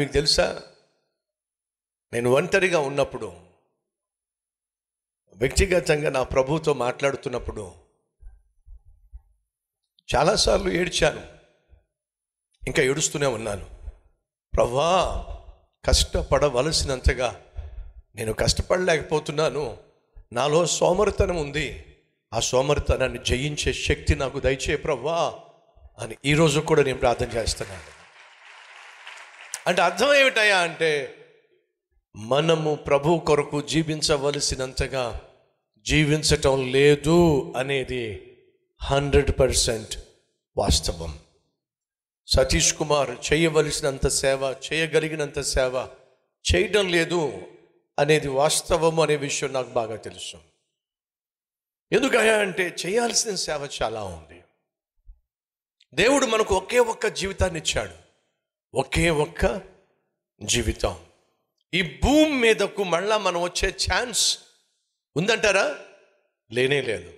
మీకు తెలుసా? నేను ఒంటరిగా ఉన్నప్పుడు వ్యక్తిగతంగా నా ప్రభుతో మాట్లాడుతున్నప్పుడు చాలాసార్లు ఏడ్చాను. ఇంకా ఏడుస్తూనే ఉన్నాను. ప్రభా కష్టపడవలసినంతగా నేను కష్టపడలేకపోతున్నాను. నాలో సోమరితనం ఉంది. ఆ సోమరితనాన్ని జయించే శక్తి నాకు దయచే ప్రభా అని ఈరోజు కూడా నేను ప్రార్థన చేస్తున్నాను. అంటే అర్థం ఏమిటయా అంటే మనము ప్రభు కొరకు జీవించవలసినంతగా జీవించటం లేదు అనేది హండ్రెడ్ పర్సెంట్ వాస్తవం. సతీష్ కుమార్ చేయవలసినంత సేవ చేయగలిగినంత సేవ చేయడం లేదు అనేది వాస్తవం అనే విషయం నాకు బాగా తెలుసు. ఎందుకయా అంటే చేయాల్సిన సేవ చాలా ఉంది. దేవుడు మనకు ఒకే ఒక్క జీవితాన్ని ఇచ్చాడు. ఒకే ఒక్క జీవితం. ఈ భూమి మీదకు మళ్ళా మనం వచ్చే ఛాన్స్ ఉందంటారా? లేనే లేదు.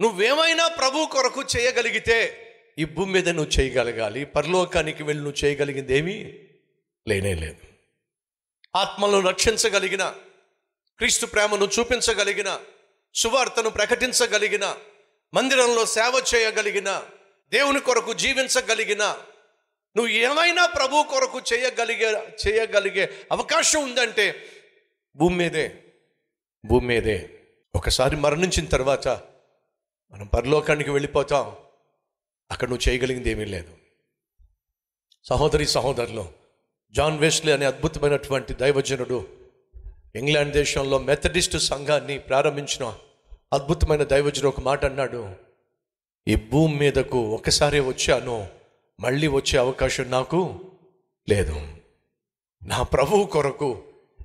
నువ్వేమైనా ప్రభు కొరకు చేయగలిగితే ఈ భూమి మీద నువ్వు చేయగలగాలి. పరలోకానికి వెళ్ళి నువ్వు చేయగలిగింది ఏమీ లేనే లేదు. ఆత్మలను రక్షించగలిగిన క్రీస్తు ప్రేమను చూపించగలిగిన సువార్తను ప్రకటించగలిగిన మందిరంలో సేవ చేయగలిగిన దేవుని కొరకు జీవించగలిగిన నువ్వు ఏమైనా ప్రభు కొరకు చేయగలిగే చేయగలిగే అవకాశం ఉందంటే భూమి మీదే భూమి మీదే. ఒకసారి మరణించిన తర్వాత మనం పరలోకానికి వెళ్ళిపోతాం. అక్కడ నువ్వు చేయగలిగింది ఏమీ లేదు. సహోదరి సహోదరులు జాన్ వెస్లీ అనే అద్భుతమైనటువంటి దైవజనుడు ఇంగ్లాండ్ దేశంలో మెథడిస్ట్ సంఘాన్ని ప్రారంభించిన అద్భుతమైన దైవజనుడు ఒక మాట అన్నాడు ఈ భూమి మీదకు ఒకసారి వచ్చాను మళ్ళీ వచ్చే అవకాశం నాకు లేదు. నా ప్రభువు కొరకు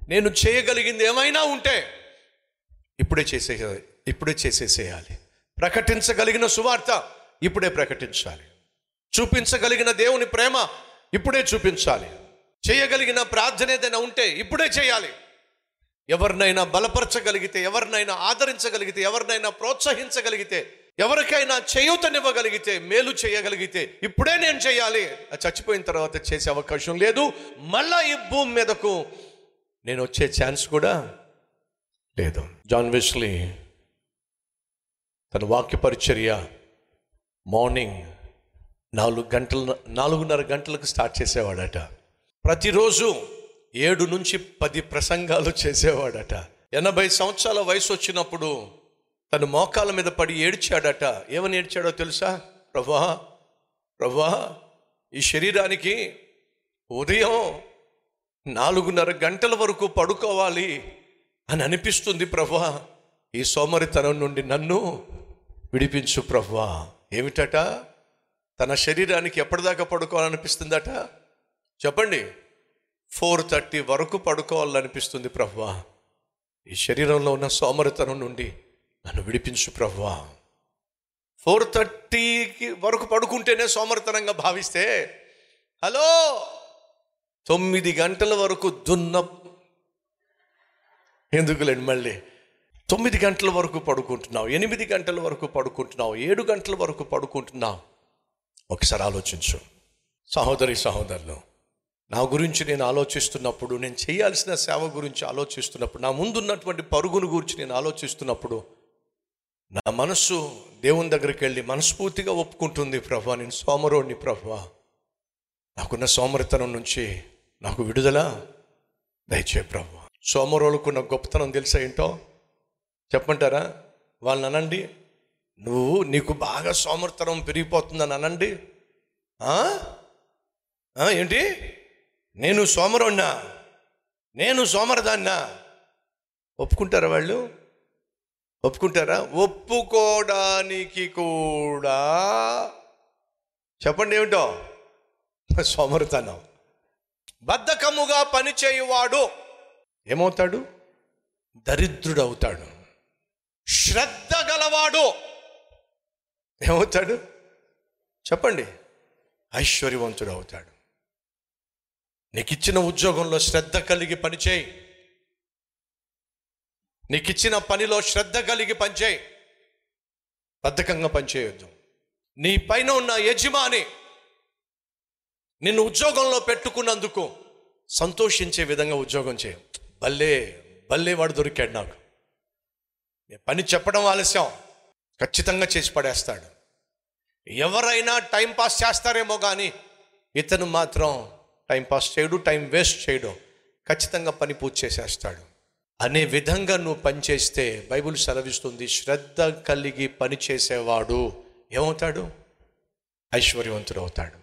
నేను చేయగలిగింది ఏమైనా ఉంటే ఇప్పుడే చేసే ఇప్పుడే చేసేసేయాలి. ప్రకటించగలిగిన సువార్త ఇప్పుడే ప్రకటించాలి. చూపించగలిగిన దేవుని ప్రేమ ఇప్పుడే చూపించాలి. చేయగలిగిన ప్రార్థన ఏదైనా ఉంటే ఇప్పుడే చేయాలి. ఎవరినైనా బలపరచగలిగితే ఎవరినైనా ఆదరించగలిగితే ఎవరినైనా ప్రోత్సహించగలిగితే ఎవరికైనా చేయూతనివ్వగలిగితే మేలు చేయగలిగితే ఇప్పుడే నేను చేయాలి. అది చచ్చిపోయిన తర్వాత చేసే అవకాశం లేదు. మళ్ళా ఈ భూమి మీదకు నేను వచ్చే ఛాన్స్ కూడా లేదు. జాన్ వెస్లీ తన వాక్య పరిచర్య మార్నింగ్ నాలుగు గంటల నాలుగున్నర గంటలకు స్టార్ట్ చేసేవాడట. ప్రతిరోజు ఏడు నుంచి పది ప్రసంగాలు చేసేవాడట. ఎనభై సంవత్సరాల వయసు వచ్చినప్పుడు తను మోకాల మీద పడి ఏడ్చాడట. ఏమని ఏడ్చాడో తెలుసా? ప్రభా ప్రభా ఈ శరీరానికి ఉదయం నాలుగున్నర గంటల వరకు పడుకోవాలి అని అనిపిస్తుంది ప్రభా. ఈ సోమరితనం నుండి నన్ను విడిపించు ప్రభా. ఏమిటట? తన శరీరానికి ఎప్పటిదాకా పడుకోవాలనిపిస్తుందట? చెప్పండి. ఫోర్ థర్టీ వరకు పడుకోవాలనిపిస్తుంది ప్రభా. ఈ శరీరంలో ఉన్న సోమరితనం నుండి నన్ను విడిపించు ప్రభువా ఫోర్ థర్టీకి వరకు పడుకుంటేనే సోమర్తనంగా భావిస్తే హలో తొమ్మిది గంటల వరకు దున్న. ఎందుకులేండి మళ్ళీ? తొమ్మిది గంటల వరకు పడుకుంటున్నావు ఎనిమిది గంటల వరకు పడుకుంటున్నావు ఏడు గంటల వరకు పడుకుంటున్నావు. ఒకసారి ఆలోచించు. సహోదరి సహోదరులు నా గురించి నేను ఆలోచిస్తున్నప్పుడు నేను చేయాల్సిన సేవ గురించి ఆలోచిస్తున్నప్పుడు నా ముందున్నటువంటి పరుగును గురించి నేను ఆలోచిస్తున్నప్పుడు నా మనసు దేవుని దగ్గరికి వెళ్ళి మనస్ఫూర్తిగా ఒప్పుకుంటుంది ప్రభా నేను సోమరోడిని ప్రభా. నాకున్న సోమరితనం నుంచి నాకు విడుదల దయచే ప్రభు. సోమరోళ్ళకున్న గొప్పతనం తెలుసా ఏంటో? చెప్పంటారా వాళ్ళని అనండి. నువ్వు నీకు బాగా సోమరితనం పెరిగిపోతుందని అనండి. ఏంటి? నేను సోమరుణ్ణా? నేను సోమరదాన్నా? ఒప్పుకుంటారా వాళ్ళు? ఒప్పుకుంటారా? ఒప్పుకోవడానికి కూడా. చెప్పండి ఏమిటో? సోమరితనం. బద్ధకముగా పనిచేయువాడు ఏమవుతాడు? దరిద్రుడు అవుతాడు శ్రద్ధ గలవాడు ఏమవుతాడు? చెప్పండి. ఐశ్వర్యవంతుడు అవుతాడు నీకు ఇచ్చిన ఉద్యోగంలో శ్రద్ధ కలిగి పనిచేయి. నీకు ఇచ్చిన పనిలో శ్రద్ధ కలిగి పనిచేయి. బద్ధకంగా పనిచేయొద్దు. నీ పైన ఉన్న యజమాని నిన్ను ఉద్యోగంలో పెట్టుకున్నందుకు సంతోషించే విధంగా ఉద్యోగం చేయ. భలే భలే వాడు దొరికాడు నాకు. పని చెప్పడం ఆలస్యం. ఖచ్చితంగా చేసి పడేస్తాడు. ఎవరైనా టైం పాస్ చేస్తారేమో కానీ ఇతను మాత్రం టైం పాస్ చేయడు టైం వేస్ట్ చేయడు. ఖచ్చితంగా పని పూర్తి చేసేస్తాడు. అనే విధంగా నువ్వు పనిచేస్తే బైబుల్ బైబిల్ సెలవిస్తుంది శ్రద్ధ కలిగి పని చేసేవాడు ఏమవుతాడు? ఐశ్వర్యవంతుడు అవుతాడు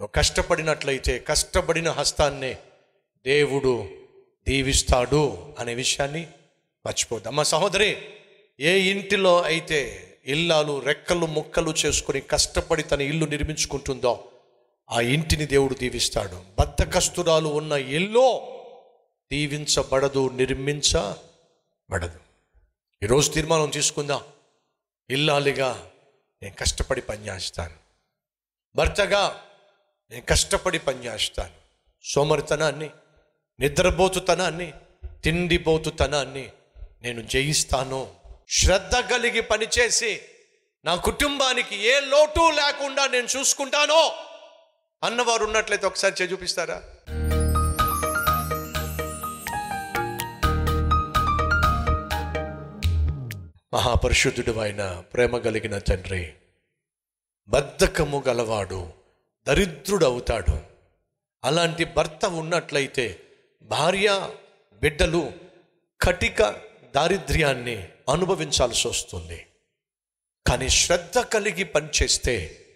నువ్వు కష్టపడినట్లయితే కష్టపడిన హస్తాన్నే దేవుడు దీవిస్తాడు అనే విషయాన్ని మర్చిపోద్దు అమ్మ సహోదరి ఏ ఇంటిలో అయితే ఇల్లాలు రెక్కలు ముక్కలు చేసుకుని కష్టపడి తన ఇల్లు నిర్మించుకుంటుందో ఆ ఇంటిని దేవుడు దీవిస్తాడు. బద్ధకస్తురాలు ఉన్న ఇల్లో దీవించబడదు నిర్మించబడదు. ఈరోజు తీర్మానం తీసుకుందాం. ఇల్లాలిగా నేను కష్టపడి పనిచేస్తాను. భర్తగా నేను కష్టపడి పనిచేస్తాను. సోమరితనాన్ని నిద్రపోతుతనాన్ని తిండిపోతుతనాన్ని నేను జయిస్తాను. శ్రద్ధ కలిగి పనిచేసి నా కుటుంబానికి ఏ లోటు లేకుండా నేను చూసుకుంటానో? అన్నవారు ఉన్నట్లయితే ఒకసారి చూపిస్తారా? మహాపరిశుద్ధుడు అయిన ప్రేమ కలిగిన తండ్రి బద్ధకము గలవాడు దరిద్రుడవుతాడు. అలాంటి భర్త ఉన్నట్లయితే భార్య బిడ్డలు కటిక దారిద్ర్యాన్ని అనుభవించాల్సి వస్తుంది. కానీ శ్రద్ధ కలిగి పనిచేస్తే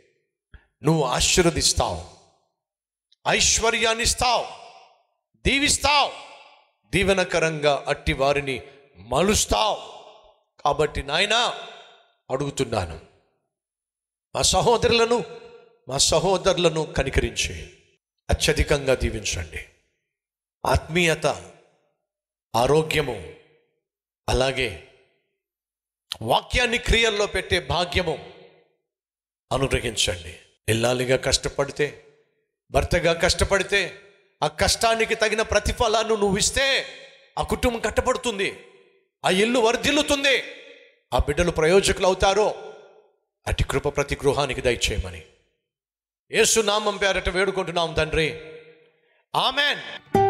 నువ్వు ఆశీర్వదిస్తావు ఐశ్వర్యాన్ని ఇస్తావు దీవిస్తావు దీవెనకరంగా అట్టి వారిని మలుస్తావు. కాబట్టి నాయనా అడుగుతున్నాను. మా సహోదరులను మా సహోదరులను కనికరించి అత్యధికంగా దీవించండి. ఆత్మీయత ఆరోగ్యము అలాగే వాక్యాన్ని క్రియల్లో పెట్టే భాగ్యము అనుగ్రహించండి. ఇల్లాలిగా కష్టపడితే భర్తగా కష్టపడితే ఆ కష్టానికి తగిన ప్రతిఫలాన్ని నువ్వు ఇస్తే ఆ కుటుంబం కట్టబడుతుంది. ఆ ఇల్లు వర్ధిల్లుతుంది. ఆ బిడ్డలు ప్రయోజకులు అవుతారో. అటు కృప ప్రతి గృహానికి దయచేయమని. యేసు నామం పేరట వేడుకుంటున్నాం తండ్రి. ఆమెన్.